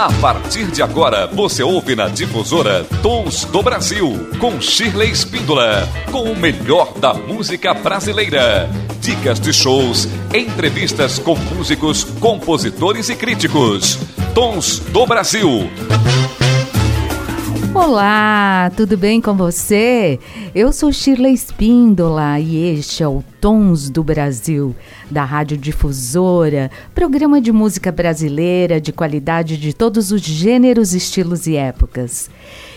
A partir de agora, você ouve na difusora Tons do Brasil, com Shirley Espíndola, com o melhor da música brasileira. Dicas de shows, entrevistas com músicos, compositores e críticos. Tons do Brasil. Olá, tudo bem com você? Eu sou Shirley Espíndola e este é o Tons do Brasil, da Rádio Difusora, programa de música brasileira de qualidade de todos os gêneros, estilos e épocas.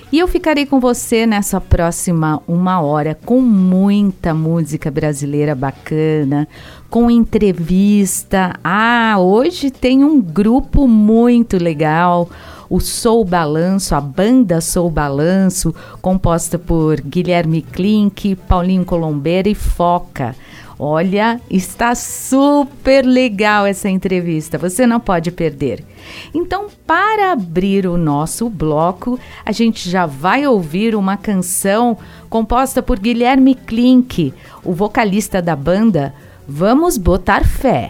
E eu ficarei com você nessa próxima uma hora com muita música brasileira bacana, com entrevista. Ah, hoje tem um grupo muito legal o Sou Balanço, a banda Sou Balanço, composta por Guilherme Klink, Paulinho Colombeira e Foca. Olha, está super legal essa entrevista, você não pode perder. Então, para abrir o nosso bloco, a gente já vai ouvir uma canção composta por Guilherme Klink, o vocalista da banda. Vamos botar fé.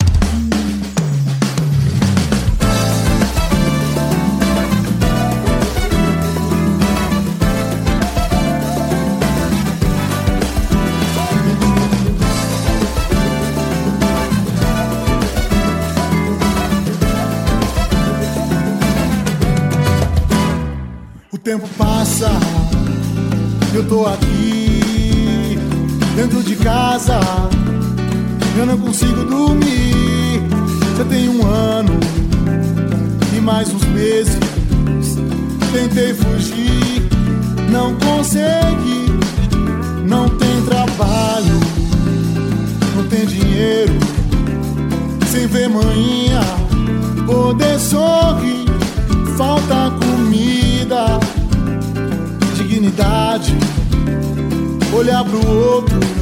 Tempo passa, eu tô aqui dentro de casa, eu não consigo dormir. Já tem um ano e mais uns meses. Tentei fugir, não consegui. Não tem trabalho, não tem dinheiro. Sem ver manhinha, pro outro,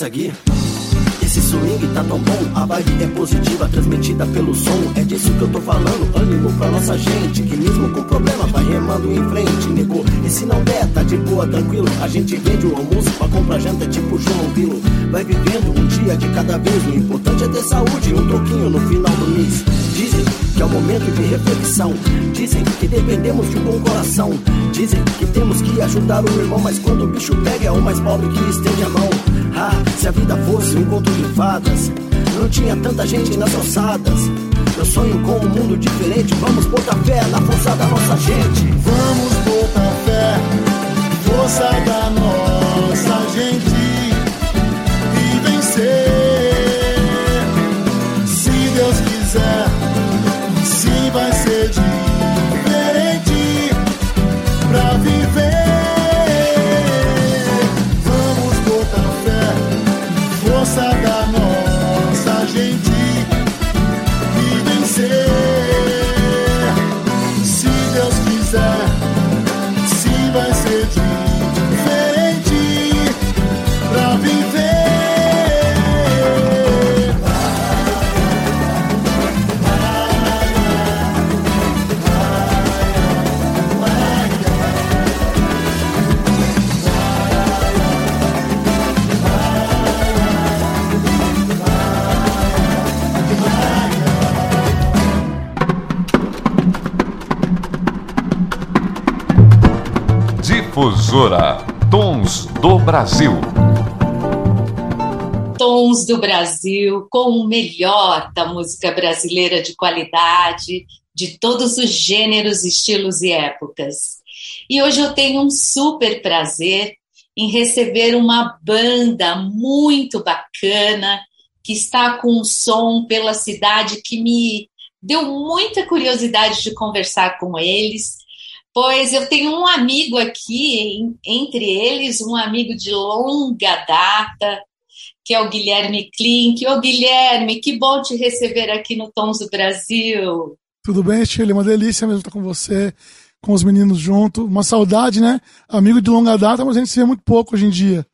Esse swing tá tão bom, a vibe é positiva, transmitida pelo som. É disso que eu tô falando, ânimo pra nossa gente. Que mesmo com problema vai remando em frente, nego. E se não der, tá de boa, tranquilo. A gente vende o almoço pra comprar janta, é tipo João Vilo. Vai vivendo um dia de cada vez. O importante é ter saúde e um troquinho no final do mês. Dizem que é o momento de reflexão. Dizem que dependemos de um bom coração. Dizem que temos que ajudar o irmão, mas quando o bicho pega é o mais pobre que estende a mão. Ah, se a vida fosse um conto de fadas, não tinha tanta gente nas ossadas. Eu sonho com um mundo diferente, vamos botar fé na força da nossa gente. Vamos botar fé, força da nossa gente e vencer. Se Deus quiser Brasil. Tons do Brasil, com o melhor da música brasileira de qualidade, de todos os gêneros, estilos e épocas. E hoje eu tenho um super prazer em receber uma banda muito bacana que está com um som pela cidade que me deu muita curiosidade de conversar com eles, pois eu tenho um amigo aqui, entre eles, um amigo de longa data, que é o Guilherme Klink. Ô Guilherme, que bom te receber aqui no Tons do Brasil. Tudo bem, Shirley? Uma delícia mesmo estar com você, com os meninos junto. Uma saudade, né? Amigo de longa data, mas a gente se vê muito pouco hoje em dia.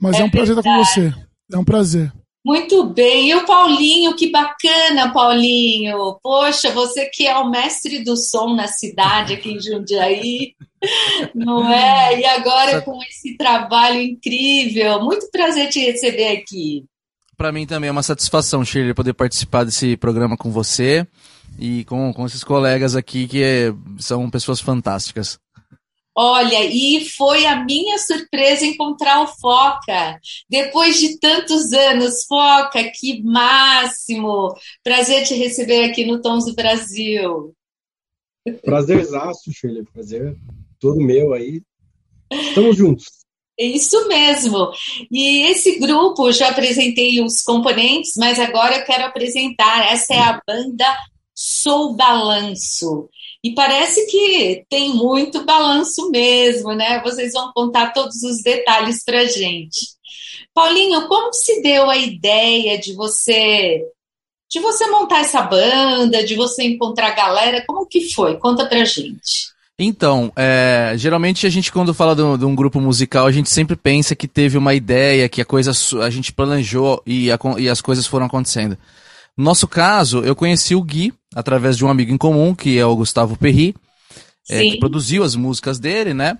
Mas é, é um prazer verdade. estar com você. É um prazer. Muito bem. E o Paulinho, que bacana, Paulinho. Poxa, você que é o mestre do som na cidade aqui em Jundiaí, não é? E agora com esse trabalho incrível. Muito prazer te receber aqui. Para mim também é uma satisfação, Shirley, poder participar desse programa com você e com, com esses colegas aqui que é, são pessoas fantásticas. Olha, e foi a minha surpresa encontrar o Foca. Depois de tantos anos, Foca, que máximo! Prazer te receber aqui no Tons do Brasil. Prazerzaço, filha. Prazer todo meu aí. Estamos juntos. É isso mesmo. E esse grupo, já apresentei os componentes, mas agora eu quero apresentar. Essa é a banda Sou Balanço. E parece que tem muito balanço mesmo, né? Vocês vão contar todos os detalhes para gente. Paulinho, como se deu a ideia de você de você montar essa banda, de você encontrar a galera? Como que foi? Conta pra gente. Então, é, geralmente a gente quando fala de um grupo musical, a gente sempre pensa que teve uma ideia, que a coisa a gente planejou e, a, e as coisas foram acontecendo. No nosso caso, eu conheci o Gui através de um amigo em comum, que é o Gustavo Perry, é, que produziu as músicas dele, né?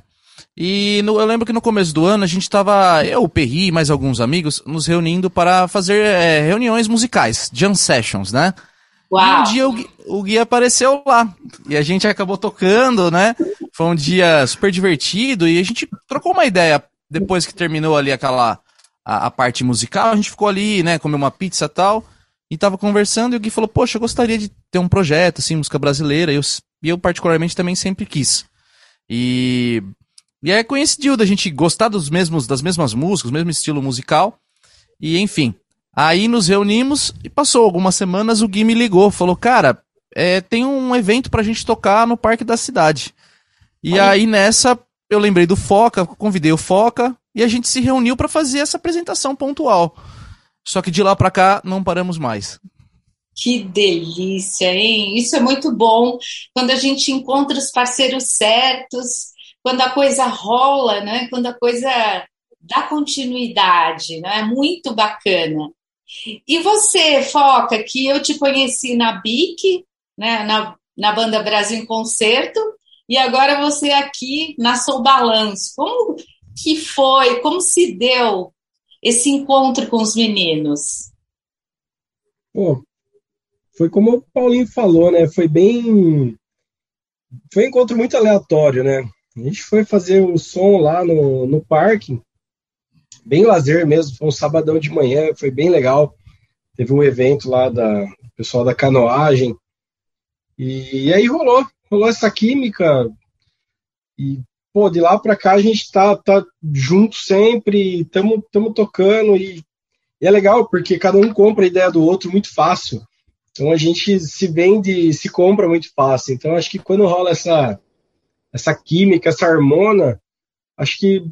E no, eu lembro que no começo do ano a gente estava, eu, o Perry e mais alguns amigos, nos reunindo para fazer é, reuniões musicais, jam sessions, né? Uau. E um dia o Gui, o Gui apareceu lá. E a gente acabou tocando, né? Foi um dia super divertido e a gente trocou uma ideia depois que terminou ali aquela a, a parte musical. A gente ficou ali, né? Comeu uma pizza e tal e tava conversando e o Gui falou, poxa, eu gostaria de ter um projeto, assim, música brasileira, e eu, eu particularmente também sempre quis. E, e aí coincidiu da gente gostar dos mesmos, das mesmas músicas, o mesmo estilo musical, e enfim. Aí nos reunimos e passou algumas semanas, o Gui me ligou, falou, cara, é, tem um evento pra gente tocar no Parque da Cidade. E Olha. aí nessa, eu lembrei do Foca, convidei o Foca, e a gente se reuniu para fazer essa apresentação pontual. Só que de lá para cá não paramos mais. Que delícia, hein? Isso é muito bom quando a gente encontra os parceiros certos, quando a coisa rola, né? Quando a coisa dá continuidade, né? É muito bacana. E você, Foca, que eu te conheci na BIC, né? Na, na banda Brasil em Concerto, e agora você aqui na Sou Balanço. Como que foi? Como se deu esse encontro com os meninos? Pô, foi como o Paulinho falou, né? Foi bem. Foi um encontro muito aleatório, né? A gente foi fazer o som lá no, no parque, bem lazer mesmo, foi um sabadão de manhã, foi bem legal. Teve um evento lá da pessoal da canoagem. E, e aí rolou, rolou essa química. E pô, de lá para cá a gente tá, tá junto sempre, estamos tocando e, e, é legal porque cada um compra a ideia do outro muito fácil. Então a gente se vende, se compra muito fácil. Então acho que quando rola essa essa química, essa harmona, acho que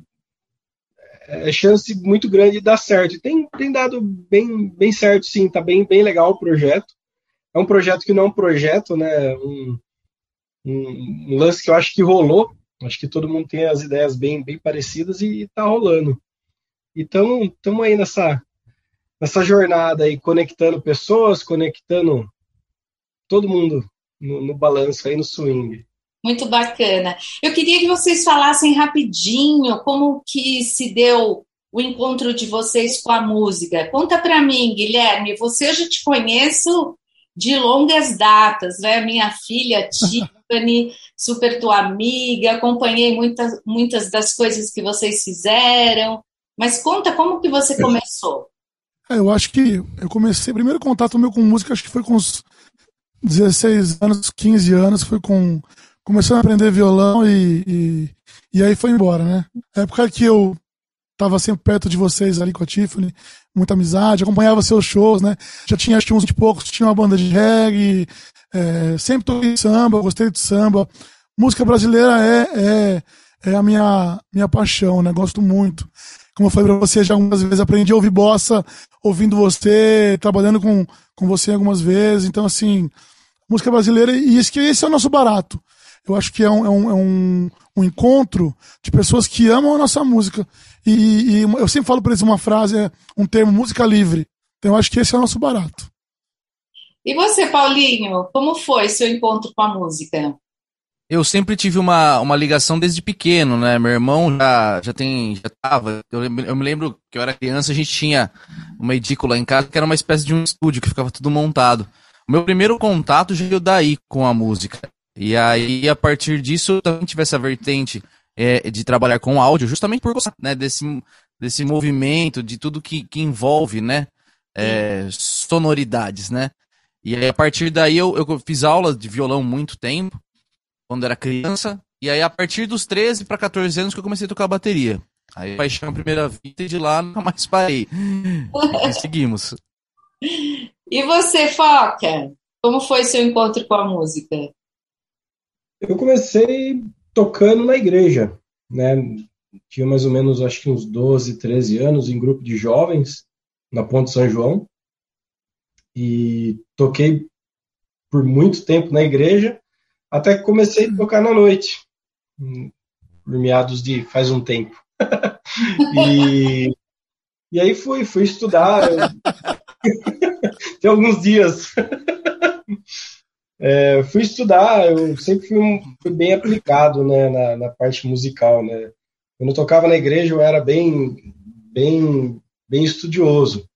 é chance muito grande de dar certo. Tem, tem dado bem, bem certo, sim. Tá bem, bem legal o projeto. É um projeto que não é um projeto, né? Um, um, um lance que eu acho que rolou Acho que todo mundo tem as ideias bem, bem parecidas e está rolando. Então, estamos aí nessa, nessa jornada aí, conectando pessoas, conectando todo mundo no, no balanço aí, no swing. Muito bacana. Eu queria que vocês falassem rapidinho como que se deu o encontro de vocês com a música. Conta para mim, Guilherme, você eu já te conheço de longas datas, né? Minha filha Tiffany, super tua amiga, acompanhei muitas, muitas das coisas que vocês fizeram. Mas conta como que você começou. É, eu acho que eu comecei, primeiro contato meu com música, acho que foi com os 16 anos, 15 anos, fui com. Começando a aprender violão e, e, e aí foi embora, né? época que eu tava sempre perto de vocês ali com a Tiffany, muita amizade, acompanhava seus shows, né? Já tinha acho uns de poucos, tinha uma banda de reggae, é, sempre toquei samba, gostei de samba. Música brasileira é, é, é a minha, minha paixão, né? Gosto muito. Como eu falei pra você já algumas vezes, aprendi a ouvir bossa ouvindo você, trabalhando com, com você algumas vezes. Então, assim, música brasileira, e esse, esse é o nosso barato. Eu acho que é um, é um, é um, um encontro de pessoas que amam a nossa música. E, e, eu sempre falo para eles uma frase, é um termo, música livre. Então eu acho que esse é o nosso barato. E você, Paulinho, como foi seu encontro com a música? Eu sempre tive uma, uma ligação desde pequeno, né? Meu irmão já, já tem, já tava. Eu, eu me lembro que eu era criança, a gente tinha uma edícula em casa que era uma espécie de um estúdio que ficava tudo montado. O meu primeiro contato já veio daí com a música. E aí, a partir disso, eu também tive essa vertente é, de trabalhar com áudio, justamente por gostar, né? Desse, desse movimento, de tudo que, que envolve, né? É, sonoridades, né? E aí, a partir daí, eu, eu fiz aula de violão muito tempo quando era criança. E aí, a partir dos 13 para 14 anos que eu comecei a tocar bateria. Aí, paixão à primeira vida e de lá nunca mais parei. e seguimos. E você, Foca? Como foi seu encontro com a música? Eu comecei tocando na igreja, né? Tinha mais ou menos, acho que uns 12, 13 anos, em grupo de jovens, na Ponte São João. E toquei por muito tempo na igreja, até que comecei a tocar na noite, por meados de faz um tempo. e, e aí fui, fui estudar. Tem alguns dias. é, fui estudar, eu sempre fui, um, fui bem aplicado né, na, na, parte musical. Né? Quando eu tocava na igreja, eu era bem, bem, bem estudioso.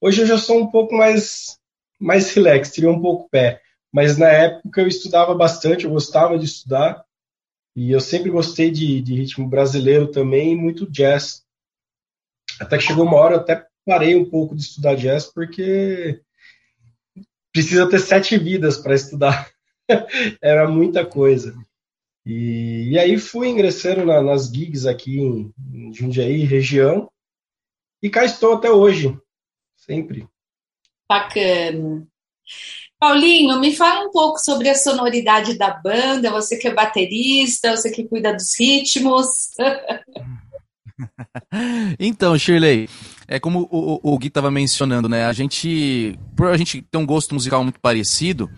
Hoje eu já sou um pouco mais, mais relax, tirei um pouco pé. Mas na época eu estudava bastante, eu gostava de estudar. E eu sempre gostei de, de ritmo brasileiro também muito jazz. Até que chegou uma hora, eu até parei um pouco de estudar jazz, porque precisa ter sete vidas para estudar. Era muita coisa. E, e aí fui ingressando na, nas gigs aqui em, em Jundiaí, região, e cá estou até hoje, sempre. Bacana. Paulinho, me fala um pouco sobre a sonoridade da banda, você que é baterista, você que cuida dos ritmos. então, Shirley, é como o, o, o Gui estava mencionando, né? A gente, por a gente ter um gosto musical muito parecido,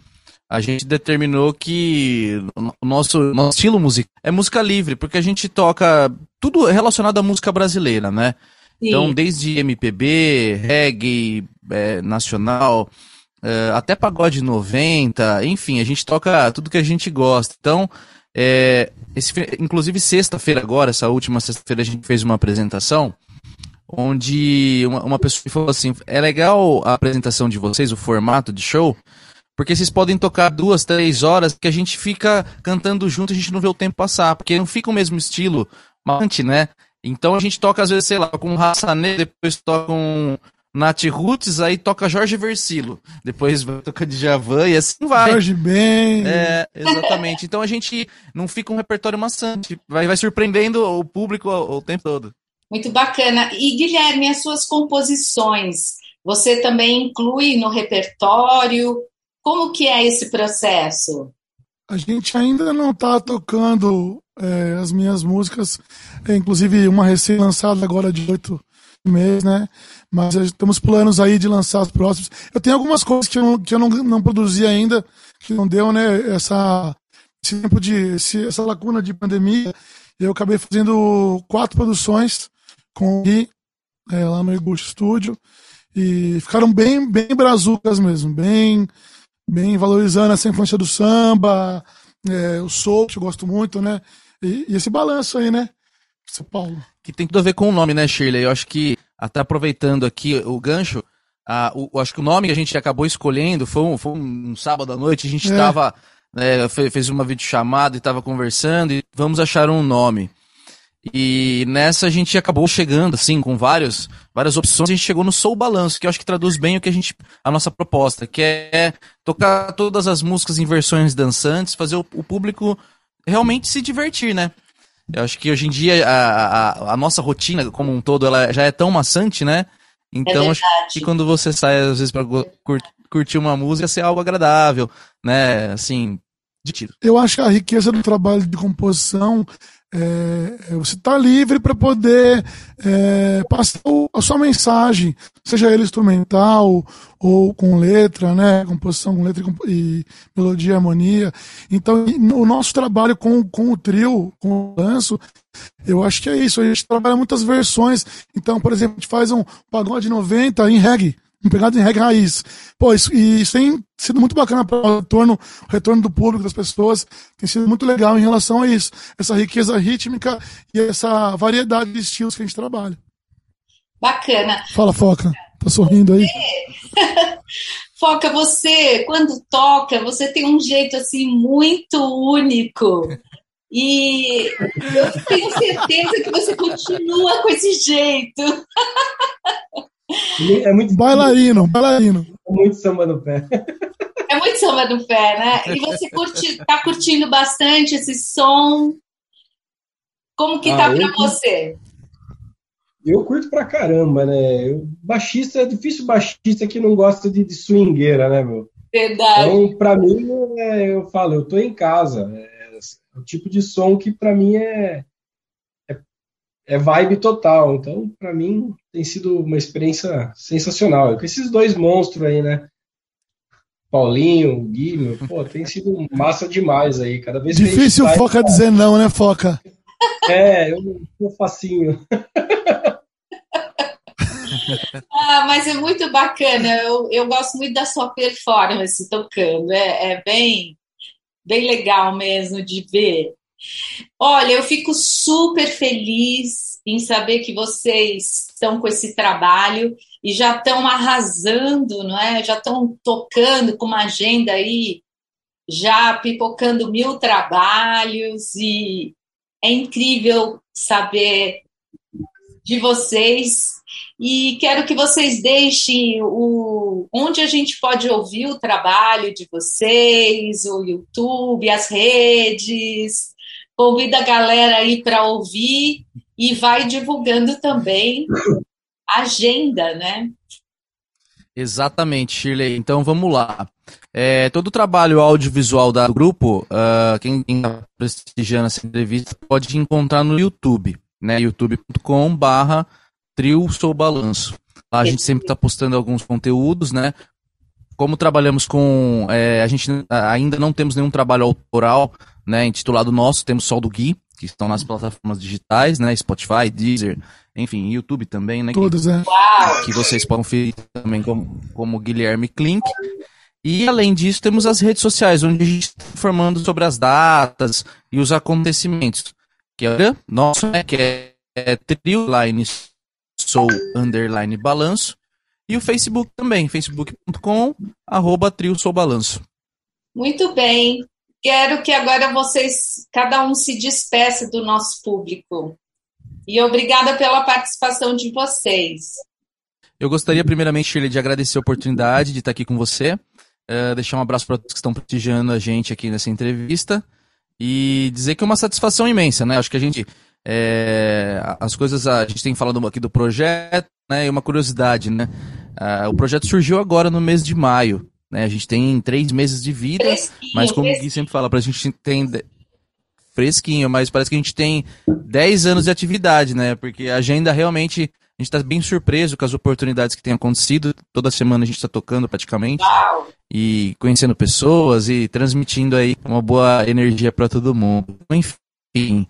a gente determinou que o nosso, nosso estilo musical é música livre, porque a gente toca tudo relacionado à música brasileira, né? Sim. Então, desde MPB, reggae, é, nacional, é, até pagode 90, enfim, a gente toca tudo que a gente gosta. Então, é, esse, inclusive sexta-feira agora, essa última sexta-feira a gente fez uma apresentação onde uma, uma pessoa falou assim, é legal a apresentação de vocês, o formato de show, porque vocês podem tocar duas, três horas que a gente fica cantando junto e a gente não vê o tempo passar, porque não fica o mesmo estilo marcante, né? Então a gente toca às vezes, sei lá, com Raça Negra, depois toca um Nath Roots, aí toca Jorge Versilo. Depois vai tocar Djavan e assim vai. Jorge Ben. É, exatamente. Então a gente não fica um repertório maçante. Vai, vai surpreendendo o público o, o tempo todo. Muito bacana. E Guilherme, as suas composições, você também inclui no repertório? Como que é esse processo? A gente ainda não está tocando é, as minhas músicas, é, inclusive uma recém-lançada agora de oito meses, né? Mas temos planos aí de lançar os próximos. Eu tenho algumas coisas que eu não, que eu não, não produzi ainda, que não deu, né? Essa, esse tempo de. Esse, essa lacuna de pandemia. Eu acabei fazendo quatro produções com o Gui, é, lá no Iguchi Studio. E ficaram bem, bem brazucas mesmo, bem, bem valorizando essa influência do samba, é, o soul, que eu gosto muito, né? E, e esse balanço aí, né? São Paulo. Que tem tudo a ver com o nome, né, Shirley? Eu acho que até aproveitando aqui o gancho, ah, o, acho que o nome que a gente acabou escolhendo foi um, foi um sábado à noite, a gente estava, é. né, fez uma videochamada e estava conversando e vamos achar um nome. E nessa a gente acabou chegando, assim, com vários, várias opções. A gente chegou no Soul Balanço, que eu acho que traduz bem o que a gente, a nossa proposta, que é tocar todas as músicas em versões dançantes, fazer o, o público realmente se divertir, né? Eu acho que hoje em dia a, a, a, nossa rotina como um todo ela já é tão maçante, né? Então é acho que quando você sai às vezes para curtir uma música, ser algo agradável, né? Assim, de tiro. Eu acho que a riqueza do trabalho de composição é, é você está livre para poder é, passar a sua mensagem, seja ele instrumental ou com letra, né? Composição com letra e, melodia harmonia. Então, o nosso trabalho com, com o trio, com o lanço, eu acho que é isso. A gente trabalha muitas versões. Então, por exemplo, a gente faz um pagode 90 em reggae pegado em reggae raiz. Pô, isso, e isso tem sido muito bacana para o retorno, o retorno do público, das pessoas, tem sido muito legal em relação a isso, essa riqueza rítmica e essa variedade de estilos que a gente trabalha. Bacana. Fala, Foca. Tá sorrindo aí? Foca, você, quando toca, você tem um jeito assim muito único. E eu tenho certeza que você continua com esse jeito. É muito bailarino, bailarino. É muito samba no pé. É muito samba no pé, né? E você curte, tá curtindo bastante esse som? Como que ah, tá para você? Eu curto pra caramba, né? Eu, baixista, é difícil baixista que não gosta de, de swingueira, né, meu? Verdade. Então, pra mim, é, eu falo, eu tô em casa. É, é o tipo de som que pra mim é, é, é vibe total. Então, pra mim, tem sido uma experiência sensacional. Com esses dois monstros aí, né? Paulinho, Guilherme, pô, tem sido massa demais aí. Cada vez Difícil o Foca dizer não, né, Foca? É, eu sou facinho. ah, mas é muito bacana. Eu, eu gosto muito da sua performance tocando. É, é bem, bem legal mesmo de ver. Olha, eu fico super feliz em saber que vocês estão com esse trabalho e já estão arrasando, não é? Já estão tocando com uma agenda aí, já pipocando mil trabalhos e é incrível saber de vocês e quero que vocês deixem o onde a gente pode ouvir o trabalho de vocês, o YouTube, as redes. Convida a galera aí para ouvir e vai divulgando também a agenda, né? Exatamente, Shirley. Então vamos lá. É, todo o trabalho audiovisual do grupo, uh, quem está prestigiando essa entrevista, pode encontrar no YouTube, né? youtube.com/barra Trio Sou Balanço. Lá a gente sempre está postando alguns conteúdos, né? Como trabalhamos com. É, a gente ainda não temos nenhum trabalho autoral, né? Intitulado nosso, temos só o do Gui, que estão nas plataformas digitais, né? Spotify, Deezer, enfim, YouTube também, né? Todos, é. Que vocês podem ver também como, como Guilherme Klink. E além disso, temos as redes sociais, onde a gente está informando sobre as datas e os acontecimentos. Que é nosso, né? Que é, é Trio Line Sou Underline Balanço. E o Facebook também, facebook.com, arroba Trio Sou Balanço. Muito bem. Quero que agora vocês, cada um se despeça do nosso público. E obrigada pela participação de vocês. Eu gostaria, primeiramente, Shirley, de agradecer a oportunidade de estar aqui com você. Uh, deixar um abraço para todos que estão prestigiando a gente aqui nessa entrevista. E dizer que é uma satisfação imensa, né? Acho que a gente. É, as coisas. A gente tem falado aqui do projeto, né? E uma curiosidade, né? Uh, o projeto surgiu agora no mês de maio. Né? A gente tem três meses de vida, fresquinho, mas como o Gui sempre fala, pra gente tem fresquinho, mas parece que a gente tem 10 anos de atividade, né? Porque a agenda realmente a gente está bem surpreso com as oportunidades que têm acontecido. Toda semana a gente está tocando praticamente. Uau. E conhecendo pessoas e transmitindo aí uma boa energia para todo mundo. Enfim,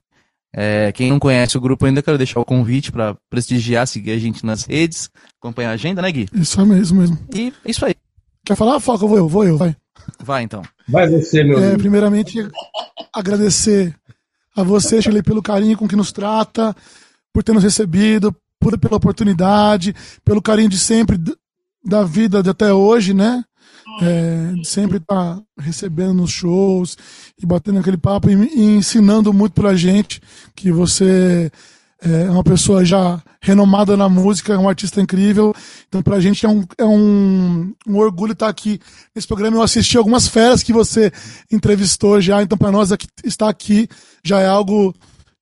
é, quem não conhece o grupo ainda, quero deixar o convite para prestigiar, seguir a gente nas redes, acompanhar a agenda, né, Gui? Isso mesmo, mesmo. E é isso aí. Quer falar? Foca, vou eu, vou eu, vai. Vai então. Vai você, meu é, Primeiramente, agradecer a você, Shirley, pelo carinho com que nos trata, por ter nos recebido, por, pela oportunidade, pelo carinho de sempre da vida de até hoje, né? é, sempre estar tá recebendo nos shows e batendo aquele papo e, e ensinando muito pra gente que você é uma pessoa já renomada na música, é um artista incrível. Então, pra gente é um, é um, um orgulho estar aqui nesse programa. Eu assisti algumas feras que você entrevistou já, então para nós aqui, estar aqui já é algo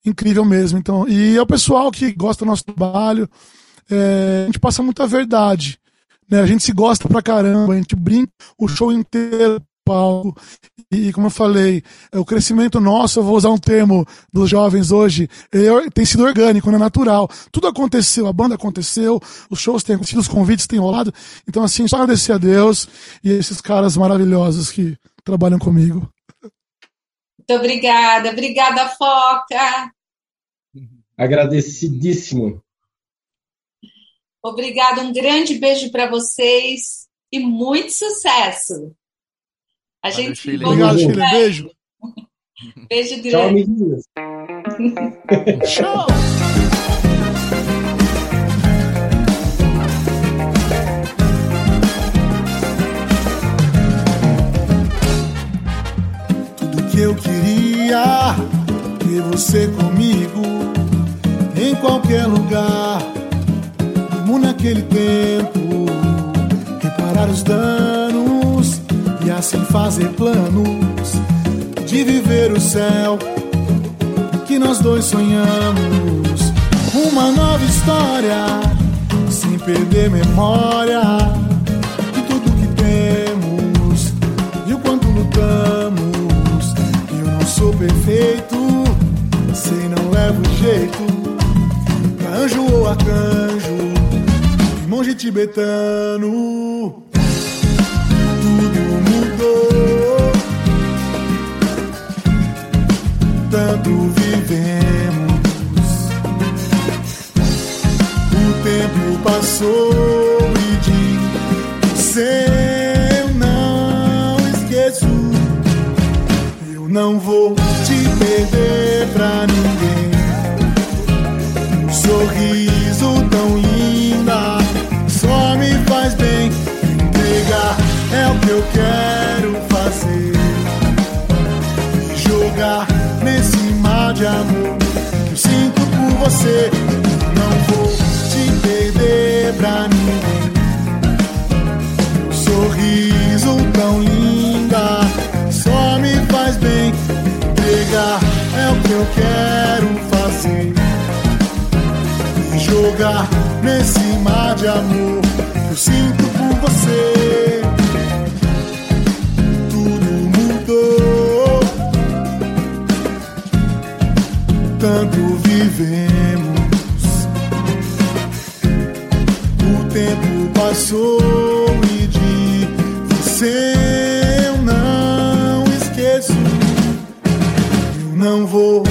incrível mesmo. Então, e é o pessoal que gosta do nosso trabalho. É, a gente passa muita verdade. Né? A gente se gosta pra caramba, a gente brinca o show inteiro palco. E, como eu falei, é, o crescimento nosso, eu vou usar um termo dos jovens hoje, é, tem sido orgânico, não é natural. Tudo aconteceu, a banda aconteceu, os shows têm acontecido, os convites têm rolado. Então, assim, só agradecer a Deus e esses caras maravilhosos que trabalham comigo. Muito obrigada, obrigada, Foca. Agradecidíssimo. Obrigada, um grande beijo para vocês e muito sucesso. A gente se Obrigado, Chile. Beijo. Beijo grande. Tchau. Tchau. Tudo que eu queria ter você comigo em qualquer lugar, como naquele tempo, reparar os danos e assim fazer planos de viver o céu que nós dois sonhamos. Uma nova história, sem perder memória de tudo que temos e o quanto lutamos. Eu não sou perfeito, sei não levo jeito pra anjo ou arcanjo, monge tibetano tudo mudou. Tanto vivemos, o tempo passou e você eu não esqueço. Eu não vou te perder pra ninguém. Quero fazer. Me jogar nesse mar de amor que eu sinto por você. Não vou te perder pra ninguém. Meu sorriso tão linda só me faz bem. Entregar é o que eu quero fazer. Me jogar nesse mar de amor que eu sinto por você. Tanto vivemos. O tempo passou e de você eu não esqueço. Eu não vou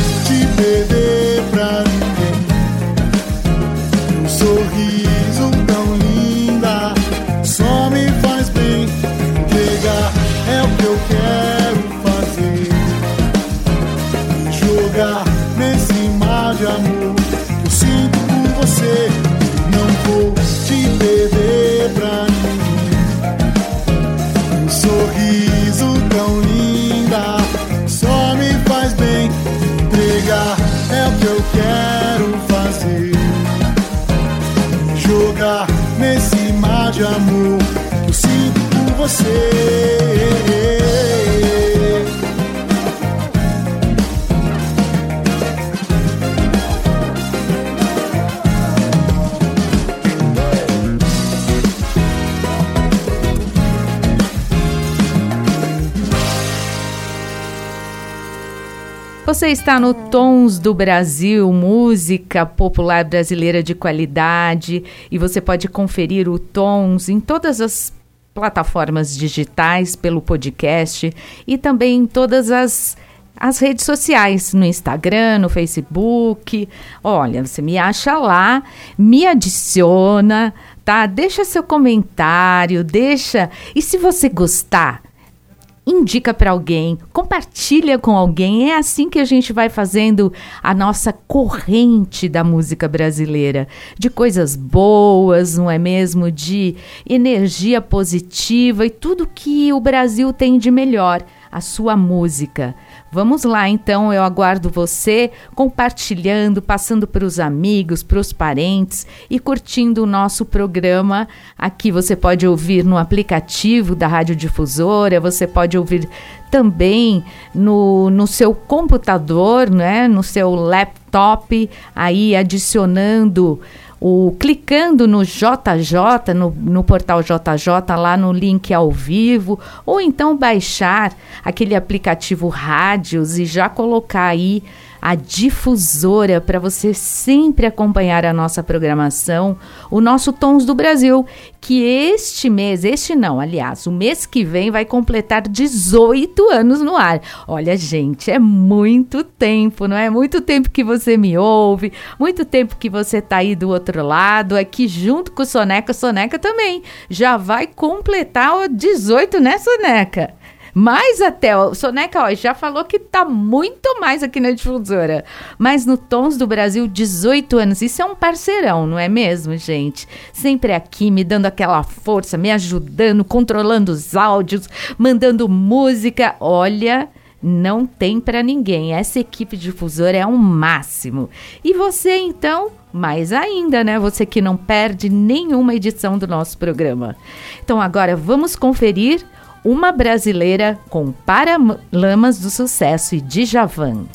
você. Está no Tons do Brasil, música popular brasileira de qualidade, e você pode conferir o Tons em todas as plataformas digitais, pelo podcast e também em todas as as redes sociais, no Instagram, no Facebook. Olha, você me acha lá, me adiciona, tá? Deixa seu comentário, deixa. E se você gostar, indica para alguém, compartilha com alguém. É assim que a gente vai fazendo a nossa corrente da música brasileira, de coisas boas, não é mesmo? De energia positiva e tudo que o Brasil tem de melhor, a sua música. Vamos lá, então, eu aguardo você compartilhando, passando para os amigos, para os parentes e curtindo o nosso programa. Aqui você pode ouvir no aplicativo da Rádio Difusora, você pode ouvir também no, no seu computador, né, no seu laptop, aí adicionando o clicando no JJ, no, no portal JJ, lá no link ao vivo, ou então baixar aquele aplicativo Rádios e já colocar aí a difusora para você sempre acompanhar a nossa programação, o nosso Tons do Brasil, que este mês, este não, aliás, o mês que vem vai completar 18 anos no ar. Olha, gente, é muito tempo, não é? Muito tempo que você me ouve, muito tempo que você tá aí do outro lado, aqui junto com o Soneca, Soneca também já vai completar o 18, né, Soneca? Mais até, o Soneca ó, já falou que tá muito mais aqui na difusora. Mas no Tons do Brasil, 18 anos. Isso é um parceirão, não é mesmo, gente? Sempre aqui, me dando aquela força, me ajudando, controlando os áudios, mandando música. Olha, não tem para ninguém. Essa equipe difusora é um máximo. E você, então, mais ainda, né? Você que não perde nenhuma edição do nosso programa. Então, agora vamos conferir uma brasileira com Paralamas do Sucesso e Djavan.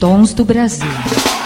Tons do Brasil.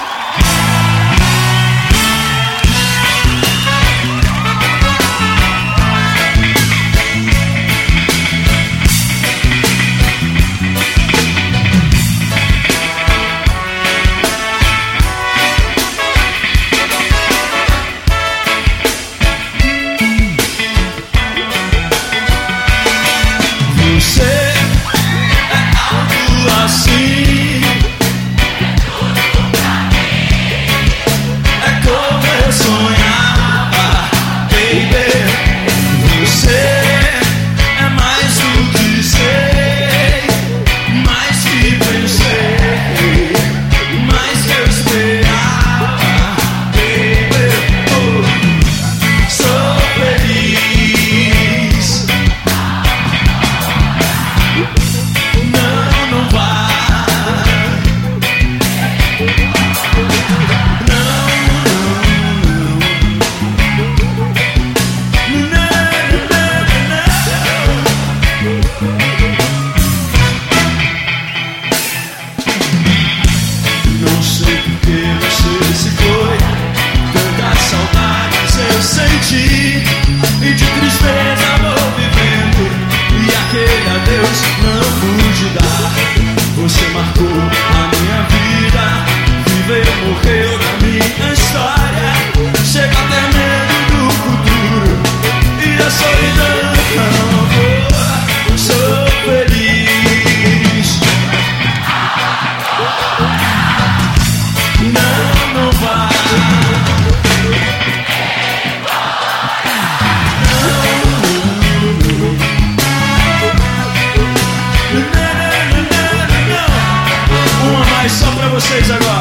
Vocês agora.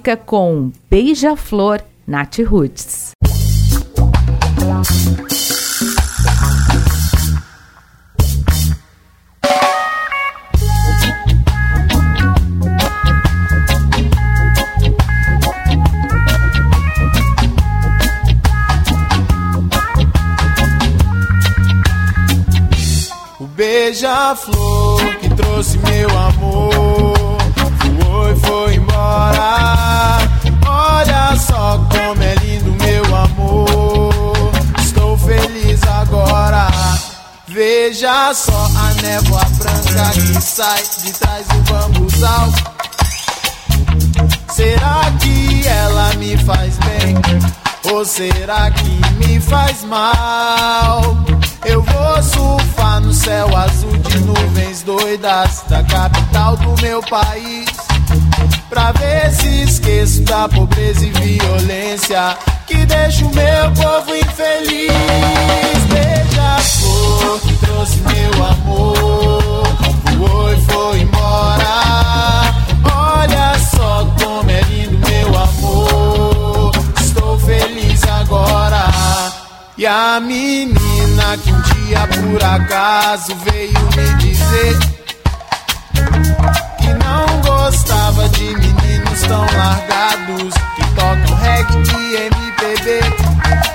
Fica com Beija-Flor Nath Roots. Beija-flor que trouxe meu amor Olha só como é lindo meu amor Estou feliz agora Veja só a névoa branca que sai de trás do bambuzal Será que ela me faz bem? Ou será que me faz mal? Eu vou surfar no céu azul de nuvens doidas da capital do meu país. Pra ver se esqueço da pobreza e violência que deixa o meu povo infeliz. Beija-flor que trouxe meu amor, voou e foi embora. Olha só como é lindo meu amor. Estou feliz agora. E a menina que um dia por acaso veio me dizer não gostava de meninos tão largados que tocam reggae e MPB.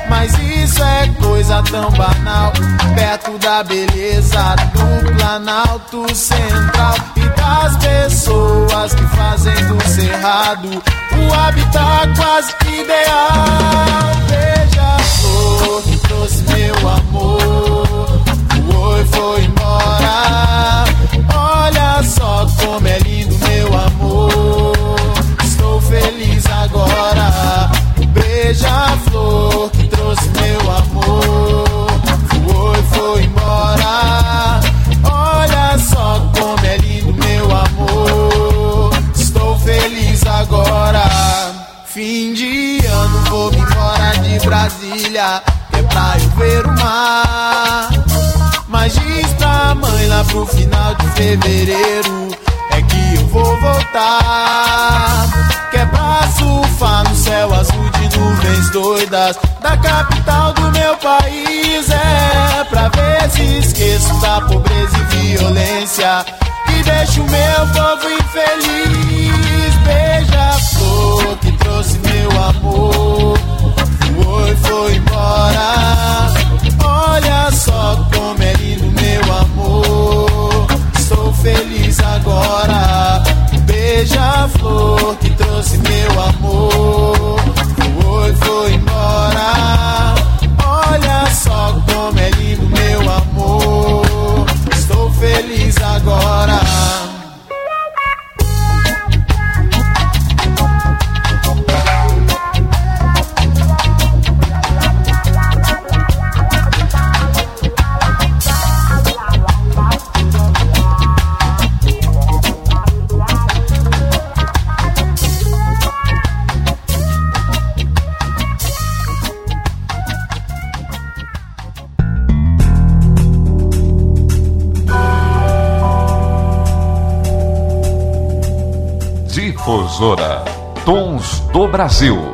Mas isso é coisa tão banal, perto da beleza do Planalto Central e das pessoas que fazem do cerrado o habitat quase ideal só como é lindo, meu amor. Estou feliz agora. O beija-flor que trouxe meu amor. foi, foi embora. Olha só como é lindo, meu amor. Estou feliz agora. Fim de ano, vou me embora de Brasília. É pra eu ver o mar. Mas de meu amor. pro final de fevereiro é que eu vou voltar. Que é pra surfar no céu azul de nuvens doidas da capital do meu país. É pra ver se esqueço da pobreza e violência que deixa o meu povo infeliz. Beija-flor que trouxe meu amor, foi, foi embora. Olha só meu amor. Estou feliz agora. Beija-flor que trouxe meu Brasil.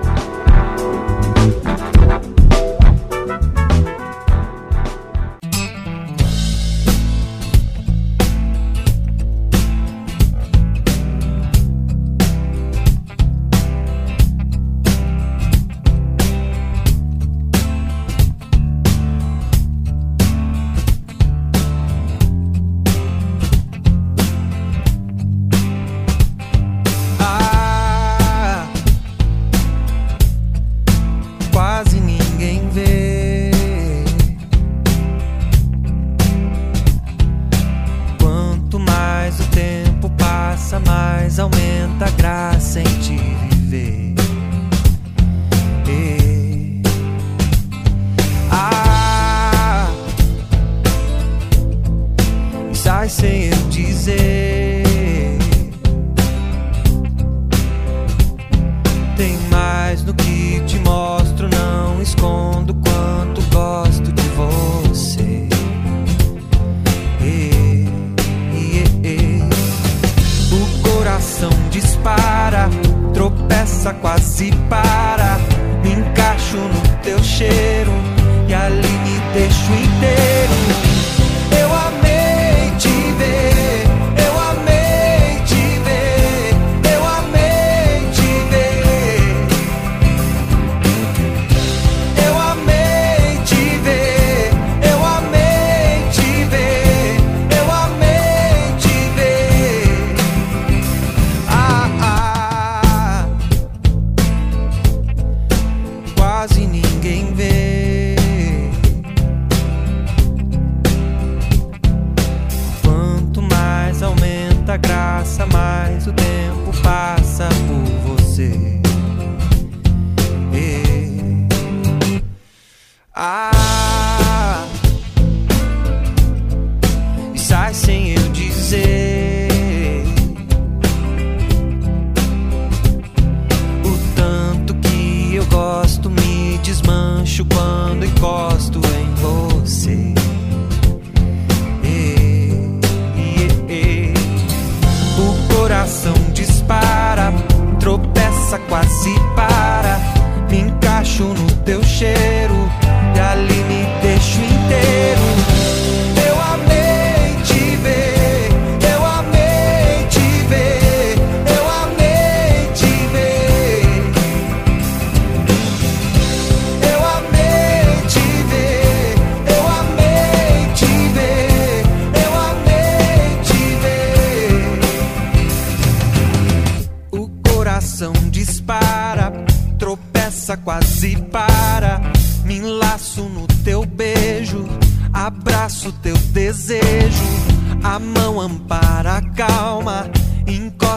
Tropeça, quase para. Me encaixo no teu cheiro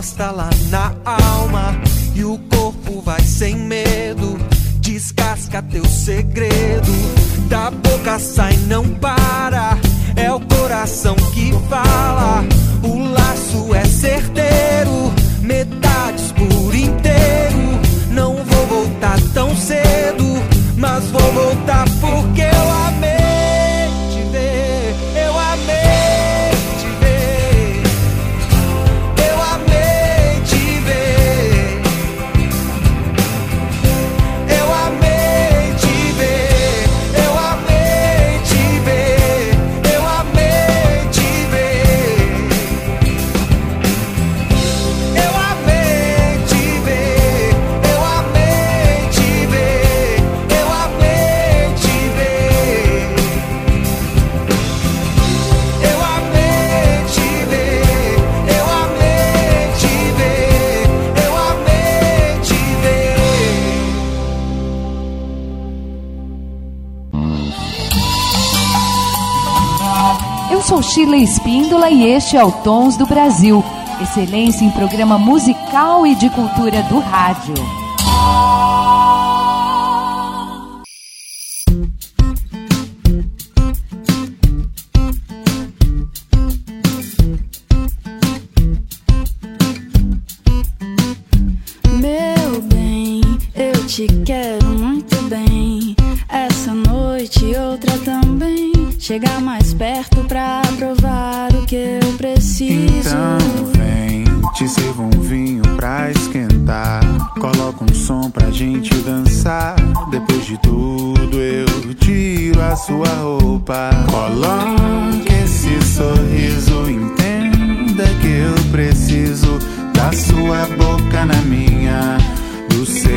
encosta lá na alma. E o corpo vai sem medo, descasca teu segredo. Da boca sai, não para. É o coração que fala. O laço é certeiro, metades por inteiro. Não vou voltar tão cedo, mas vou voltar porque Espíndola e este é o Tons do Brasil. Excelência em programa musical e de cultura do rádio. Preciso da sua boca na minha, do seu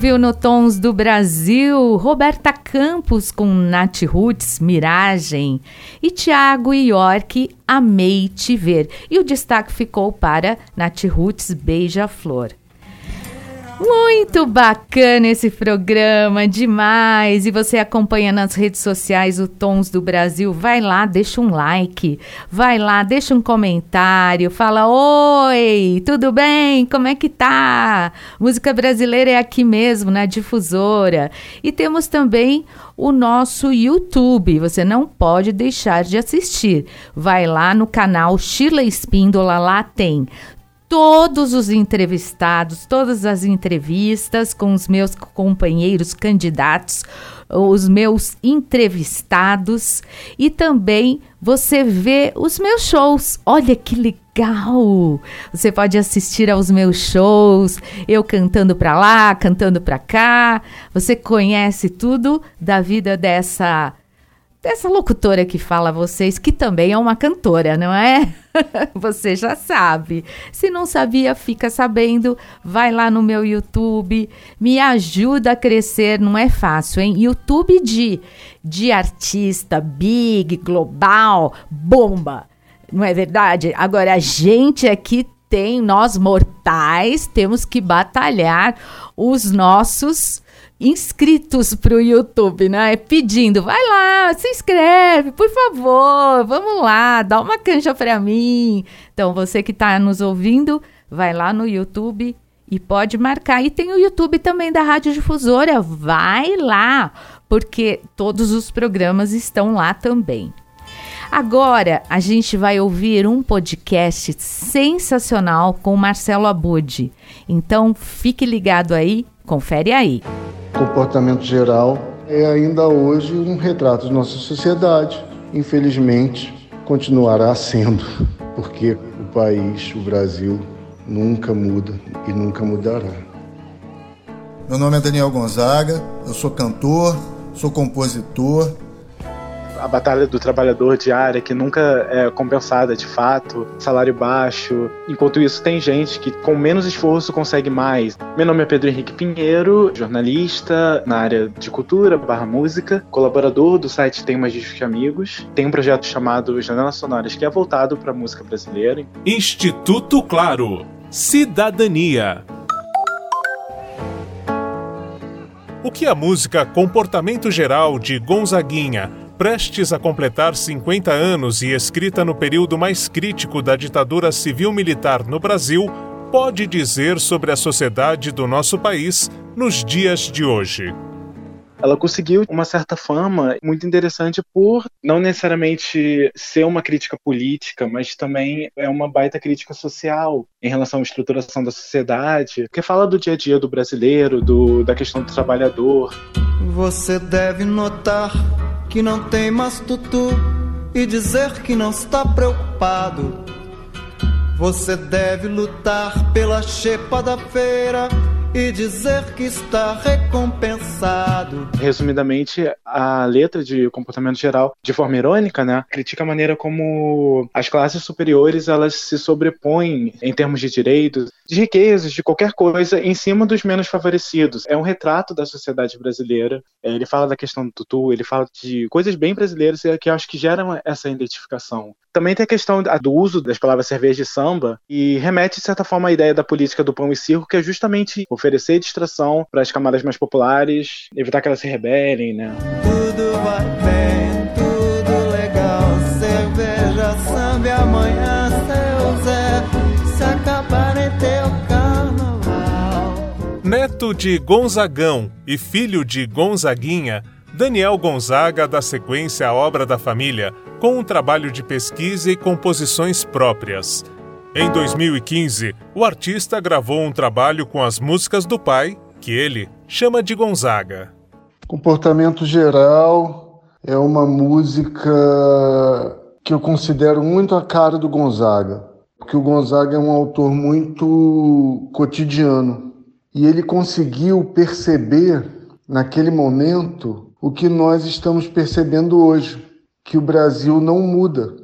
ouviu no Tons do Brasil Roberta Campos com Nath Roots, Miragem e Tiago York, Amei Te Ver. E o destaque ficou para Nath Roots, Beija-Flor. Muito bacana esse programa, demais! E você acompanha nas redes sociais o Tons do Brasil, vai lá, deixa um like, vai lá, deixa um comentário, fala: Oi, tudo bem? Como é que tá? Música brasileira é aqui mesmo, na difusora. E temos também o nosso YouTube, você não pode deixar de assistir. Vai lá no canal Sheila Espíndola, lá tem todos os entrevistados, todas as entrevistas com os meus companheiros candidatos, os meus entrevistados e também você vê os meus shows. Olha que legal! Você pode assistir aos meus shows, eu cantando para lá, cantando para cá. Você conhece tudo da vida dessa dessa locutora que fala a vocês, que também é uma cantora, não é? Você já sabe. Se não sabia, fica sabendo. Vai lá no meu YouTube, me ajuda a crescer, não é fácil, hein? YouTube de, de artista big, global, bomba. Não é verdade? Agora, a gente aqui tem, nós mortais, temos que batalhar os nossos inscritos para o YouTube, né? Pedindo, vai lá, se inscreve, por favor, vamos lá, dá uma canja para mim. Então, você que está nos ouvindo, vai lá no YouTube e pode marcar. E tem o YouTube também da Rádio Difusora, vai lá, porque todos os programas estão lá também. Agora a gente vai ouvir um podcast sensacional com Marcelo Abud. Então fique ligado aí, confere aí. Comportamento geral é ainda hoje um retrato de nossa sociedade. Infelizmente, continuará sendo, porque o país, o Brasil, nunca muda e nunca mudará. Meu nome é Daniel Gonzaga, eu sou cantor, sou compositor. A batalha do trabalhador diária que nunca é compensada de fato, salário baixo. Enquanto isso, tem gente que com menos esforço consegue mais. Meu nome é Pedro Henrique Pinheiro, jornalista na área de cultura barra música, colaborador do site Tem Mais Discos que Amigos. Tem um projeto chamado Janelas Sonoras que é voltado para música brasileira. Instituto Claro. Cidadania. O que a música Comportamento Geral de Gonzaguinha, prestes a completar 50 anos e escrita no período mais crítico da ditadura civil-militar no Brasil, pode dizer sobre a sociedade do nosso país nos dias de hoje? ela conseguiu uma certa fama muito interessante por não necessariamente ser uma crítica política, mas também é uma baita crítica social em relação à estruturação da sociedade, que fala do dia a dia do brasileiro, do, da questão do trabalhador. Você deve notar que não tem mais tutu e dizer que não está preocupado. Você deve lutar pela xepa da feira e dizer que está recompensado. Resumidamente, a letra de comportamento geral, de forma irônica, né, critica a maneira como as classes superiores elas se sobrepõem em termos de direitos, de riquezas, de qualquer coisa, em cima dos menos favorecidos. É um retrato da sociedade brasileira. É, Ele fala da questão do tutu, ele fala de coisas bem brasileiras que eu acho que geram essa identificação. Também tem a questão do uso das palavras cerveja e samba, e remete, de certa forma, à ideia da política do pão e circo, que é justamente oferecer distração para as camadas mais populares, evitar que elas se rebelem, né? Tudo vai bem, tudo legal. Cerveja, samba e amanhã, seu Zé. Se acabar em teu carnaval. Neto de Gonzagão e filho de Gonzaguinha, Daniel Gonzaga dá sequência à obra da família, com um trabalho de pesquisa e composições próprias. Em 2015, o artista gravou um trabalho com as músicas do pai, que ele chama de Gonzaga. Comportamento geral é uma música que eu considero muito a cara do Gonzaga, porque o Gonzaga é um autor muito cotidiano e ele conseguiu perceber naquele momento o que nós estamos percebendo hoje, que o Brasil não muda,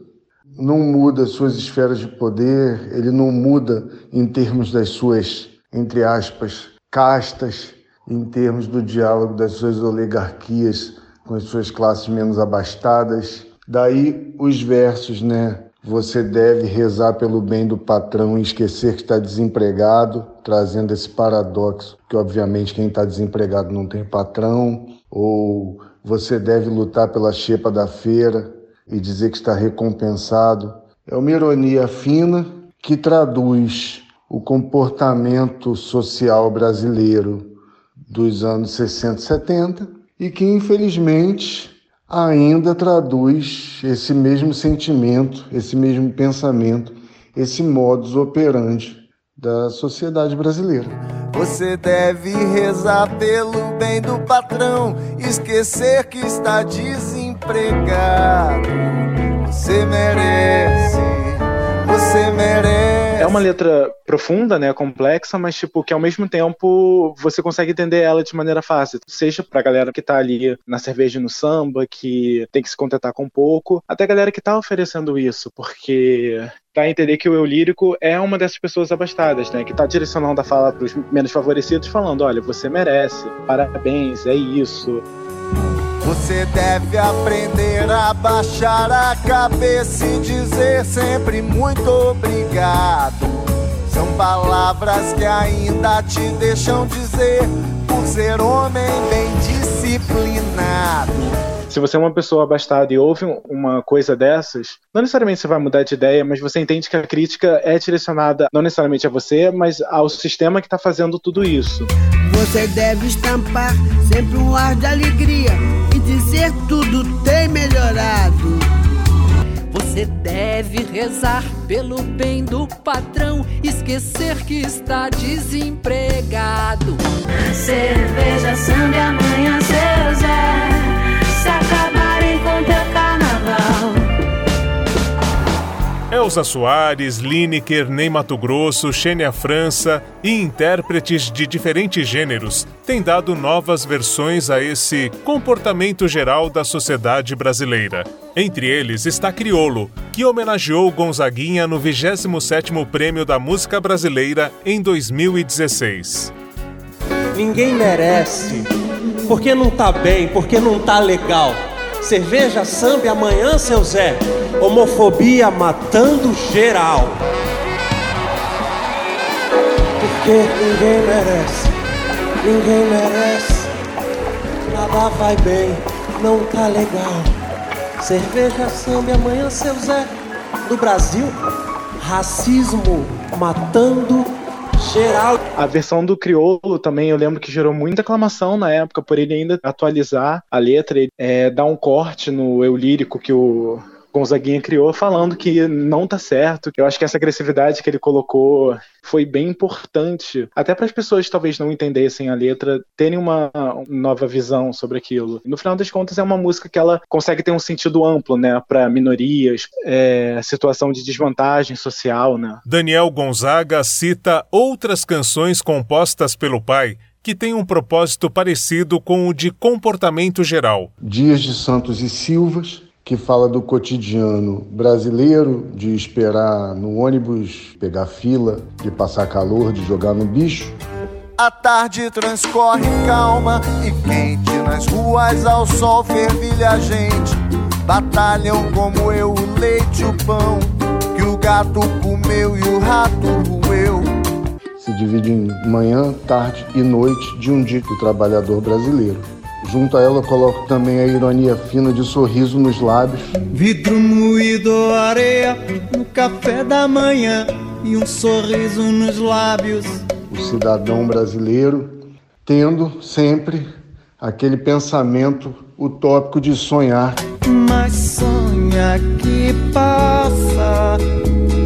não muda suas esferas de poder, ele não muda em termos das suas, entre aspas, castas, em termos do diálogo das suas oligarquias com as suas classes menos abastadas. Daí os versos, né? Você deve rezar pelo bem do patrão e esquecer que está desempregado, trazendo esse paradoxo que, obviamente, quem está desempregado não tem patrão, ou você deve lutar pela xepa da feira e dizer que está recompensado. É uma ironia fina que traduz o comportamento social brasileiro dos anos 60 e 70 e que, infelizmente, ainda traduz esse mesmo sentimento, esse mesmo pensamento, esse modus operandi da sociedade brasileira. Você deve rezar pelo bem do patrão, esquecer que está desempregado. Você merece, você merece. É uma letra profunda, né, complexa, mas tipo que ao mesmo tempo você consegue entender ela de maneira fácil, seja pra galera que tá ali na cerveja e no samba, que tem que se contentar com pouco, até a galera que tá oferecendo isso, porque dá a entender que o eu lírico é uma dessas pessoas abastadas, né, que tá direcionando a fala pros menos favorecidos, falando, olha, você merece, parabéns, é isso. Você deve aprender a baixar a cabeça e dizer sempre muito obrigado. São palavras que ainda te deixam dizer por ser homem bem disciplinado. Se você é uma pessoa abastada e ouve uma coisa dessas, não necessariamente você vai mudar de ideia, mas você entende que a crítica é direcionada não necessariamente a você, mas ao sistema que está fazendo tudo isso. Você deve estampar sempre um ar de alegria dizer tudo tem melhorado. Você deve rezar pelo bem do patrão, esquecer que está desempregado. Elza Soares, Lineker, Ney Mato Grosso, Xênia França e intérpretes de diferentes gêneros têm dado novas versões a esse comportamento geral da sociedade brasileira. Entre eles está Criolo, que homenageou Gonzaguinha no 27º Prêmio da Música Brasileira em 2016. Ninguém merece, porque não tá bem, porque não tá legal. Cerveja, samba, e amanhã, seu Zé. Homofobia matando geral. Porque ninguém merece, ninguém merece. Nada vai bem, não tá legal. Cerveja, samba, e amanhã, seu Zé. Do Brasil, racismo matando geral. A versão do Criolo também eu lembro que gerou muita aclamação na época por ele ainda atualizar a letra, e, é, dar um corte no eu lírico que o Gonzaguinha criou, falando que não tá certo. Eu acho que essa agressividade que ele colocou foi bem importante, até para as pessoas que talvez não entendessem a letra terem uma nova visão sobre aquilo. No final das contas, é uma música que ela consegue ter um sentido amplo, né, para minorias, é, situação de desvantagem social, né. Daniel Gonzaga cita outras canções compostas pelo pai que têm um propósito parecido com o de comportamento geral. Dias de Santos e Silvas, que fala do cotidiano brasileiro, de esperar no ônibus, pegar fila, de passar calor, de jogar no bicho. A tarde transcorre calma e quente nas ruas ao sol fervilha a gente. Batalham como eu o leite o pão que o gato comeu e o rato roeu. Se divide em manhã, tarde e noite de um dia do trabalhador brasileiro. Junto a ela eu coloco também a ironia fina de sorriso nos lábios. Vidro moído, areia no café da manhã e um sorriso nos lábios. O cidadão brasileiro tendo sempre aquele pensamento utópico de sonhar. Mas sonha que passa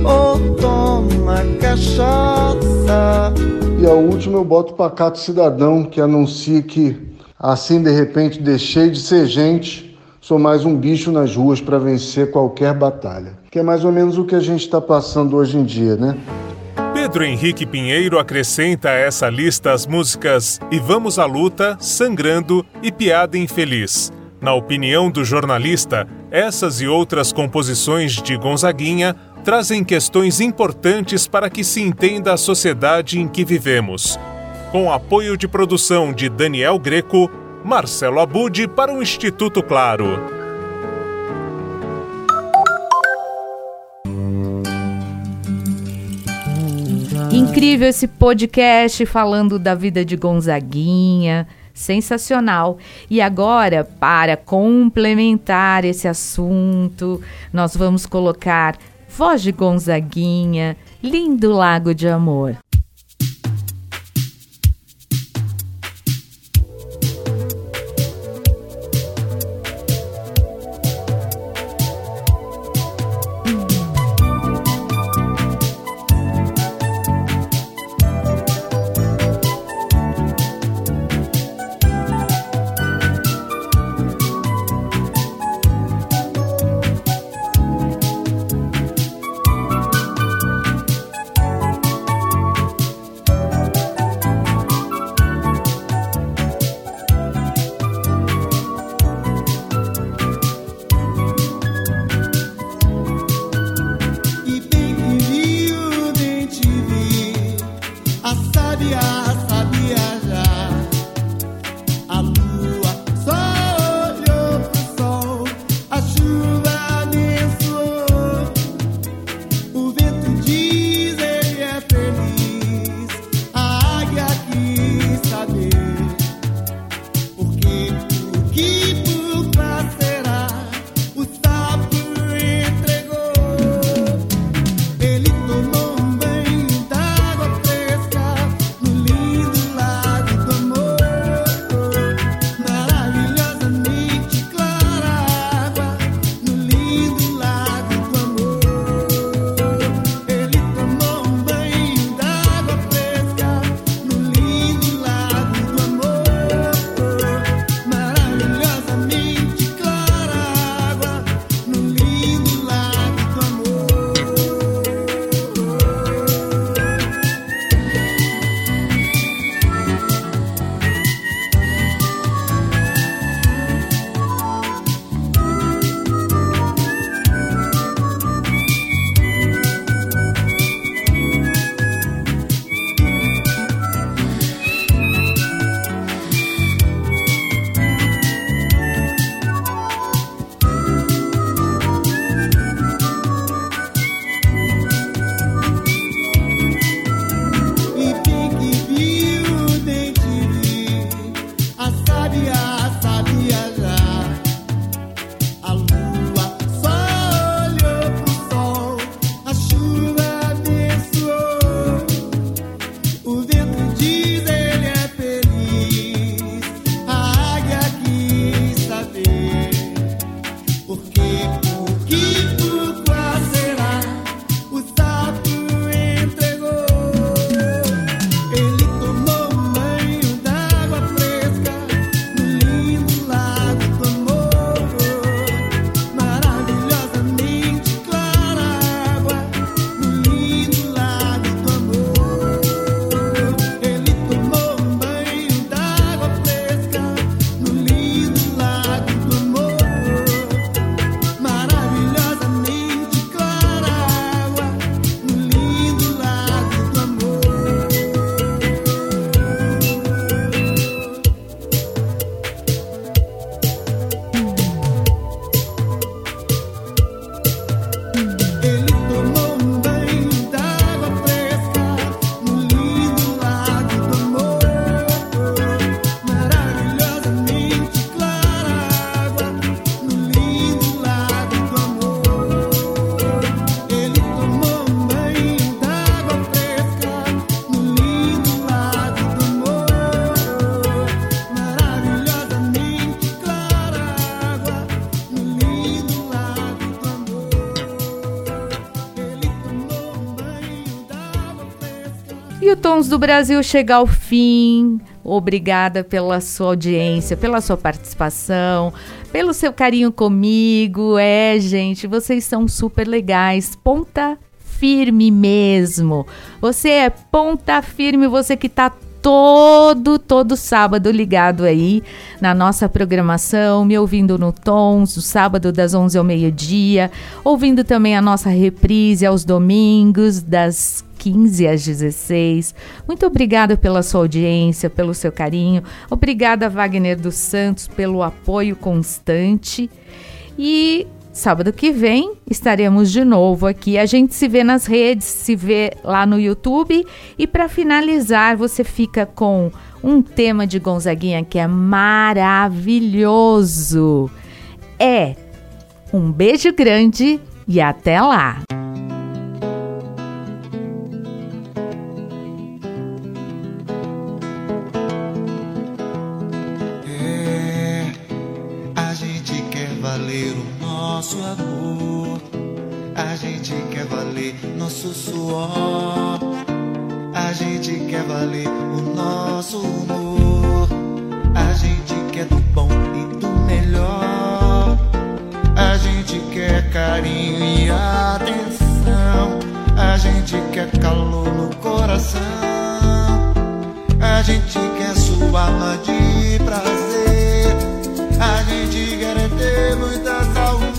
ou toma cachaça. E a última eu boto o pacato cidadão que anuncia que assim de repente deixei de ser gente, sou mais um bicho nas ruas para vencer qualquer batalha. Que é mais ou menos o que a gente está passando hoje em dia, né? Pedro Henrique Pinheiro acrescenta a essa lista as músicas E Vamos à Luta, Sangrando e Piada Infeliz. Na opinião do jornalista, essas e outras composições de Gonzaguinha trazem questões importantes para que se entenda a sociedade em que vivemos. Com apoio de produção de Daniel Greco, Marcelo Abud para o Instituto Claro. Incrível esse podcast falando da vida de Gonzaguinha. Sensacional. E agora, para complementar esse assunto, nós vamos colocar Voz de Gonzaguinha, Lindo Lago de Amor. O Tons do Brasil chega ao fim. Obrigada pela sua audiência, pela sua participação, pelo seu carinho comigo. É, gente, vocês são super legais. Ponta firme mesmo. Você é ponta firme, você que tá todo, todo sábado ligado aí na nossa programação, me ouvindo no Tons, o sábado das 11 ao meio-dia, ouvindo também a nossa reprise aos domingos, das 15 às 16. Muito obrigada pela sua audiência, pelo seu carinho. Obrigada, Wagner dos Santos, pelo apoio constante. E sábado que vem estaremos de novo aqui. A gente se vê nas redes, se vê lá no YouTube. E para finalizar, você fica com um tema de Gonzaguinha que é maravilhoso. É um beijo grande e até lá! Nosso suor. A gente quer valer o nosso humor. A gente quer do bom e do melhor. A gente quer carinho e atenção. A gente quer calor no coração. A gente quer sua alma de prazer. A gente quer é ter muita saúde.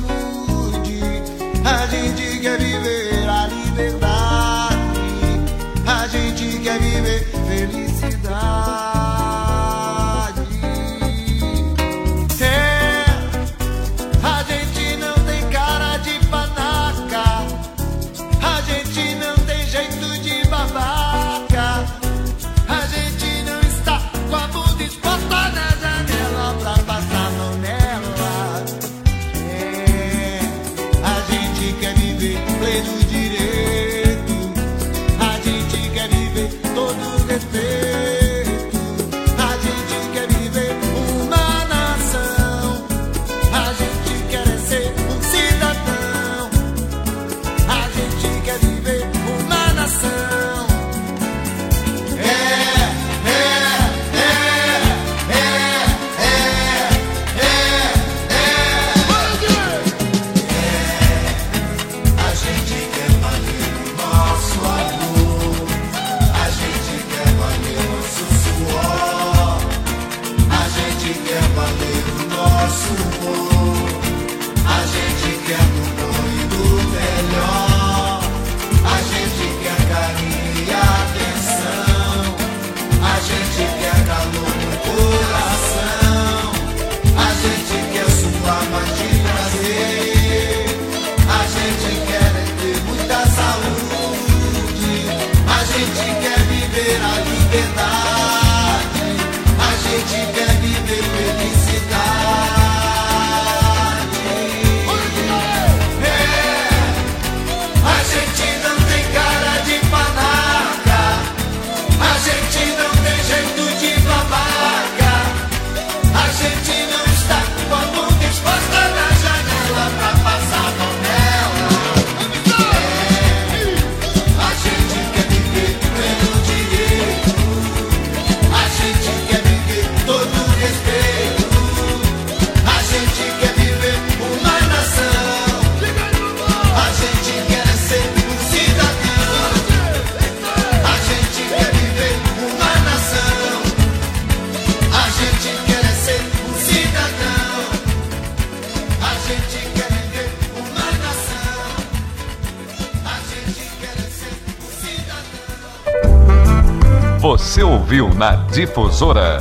Difusora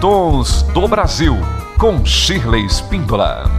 Tons do Brasil com Shirley Spíndola.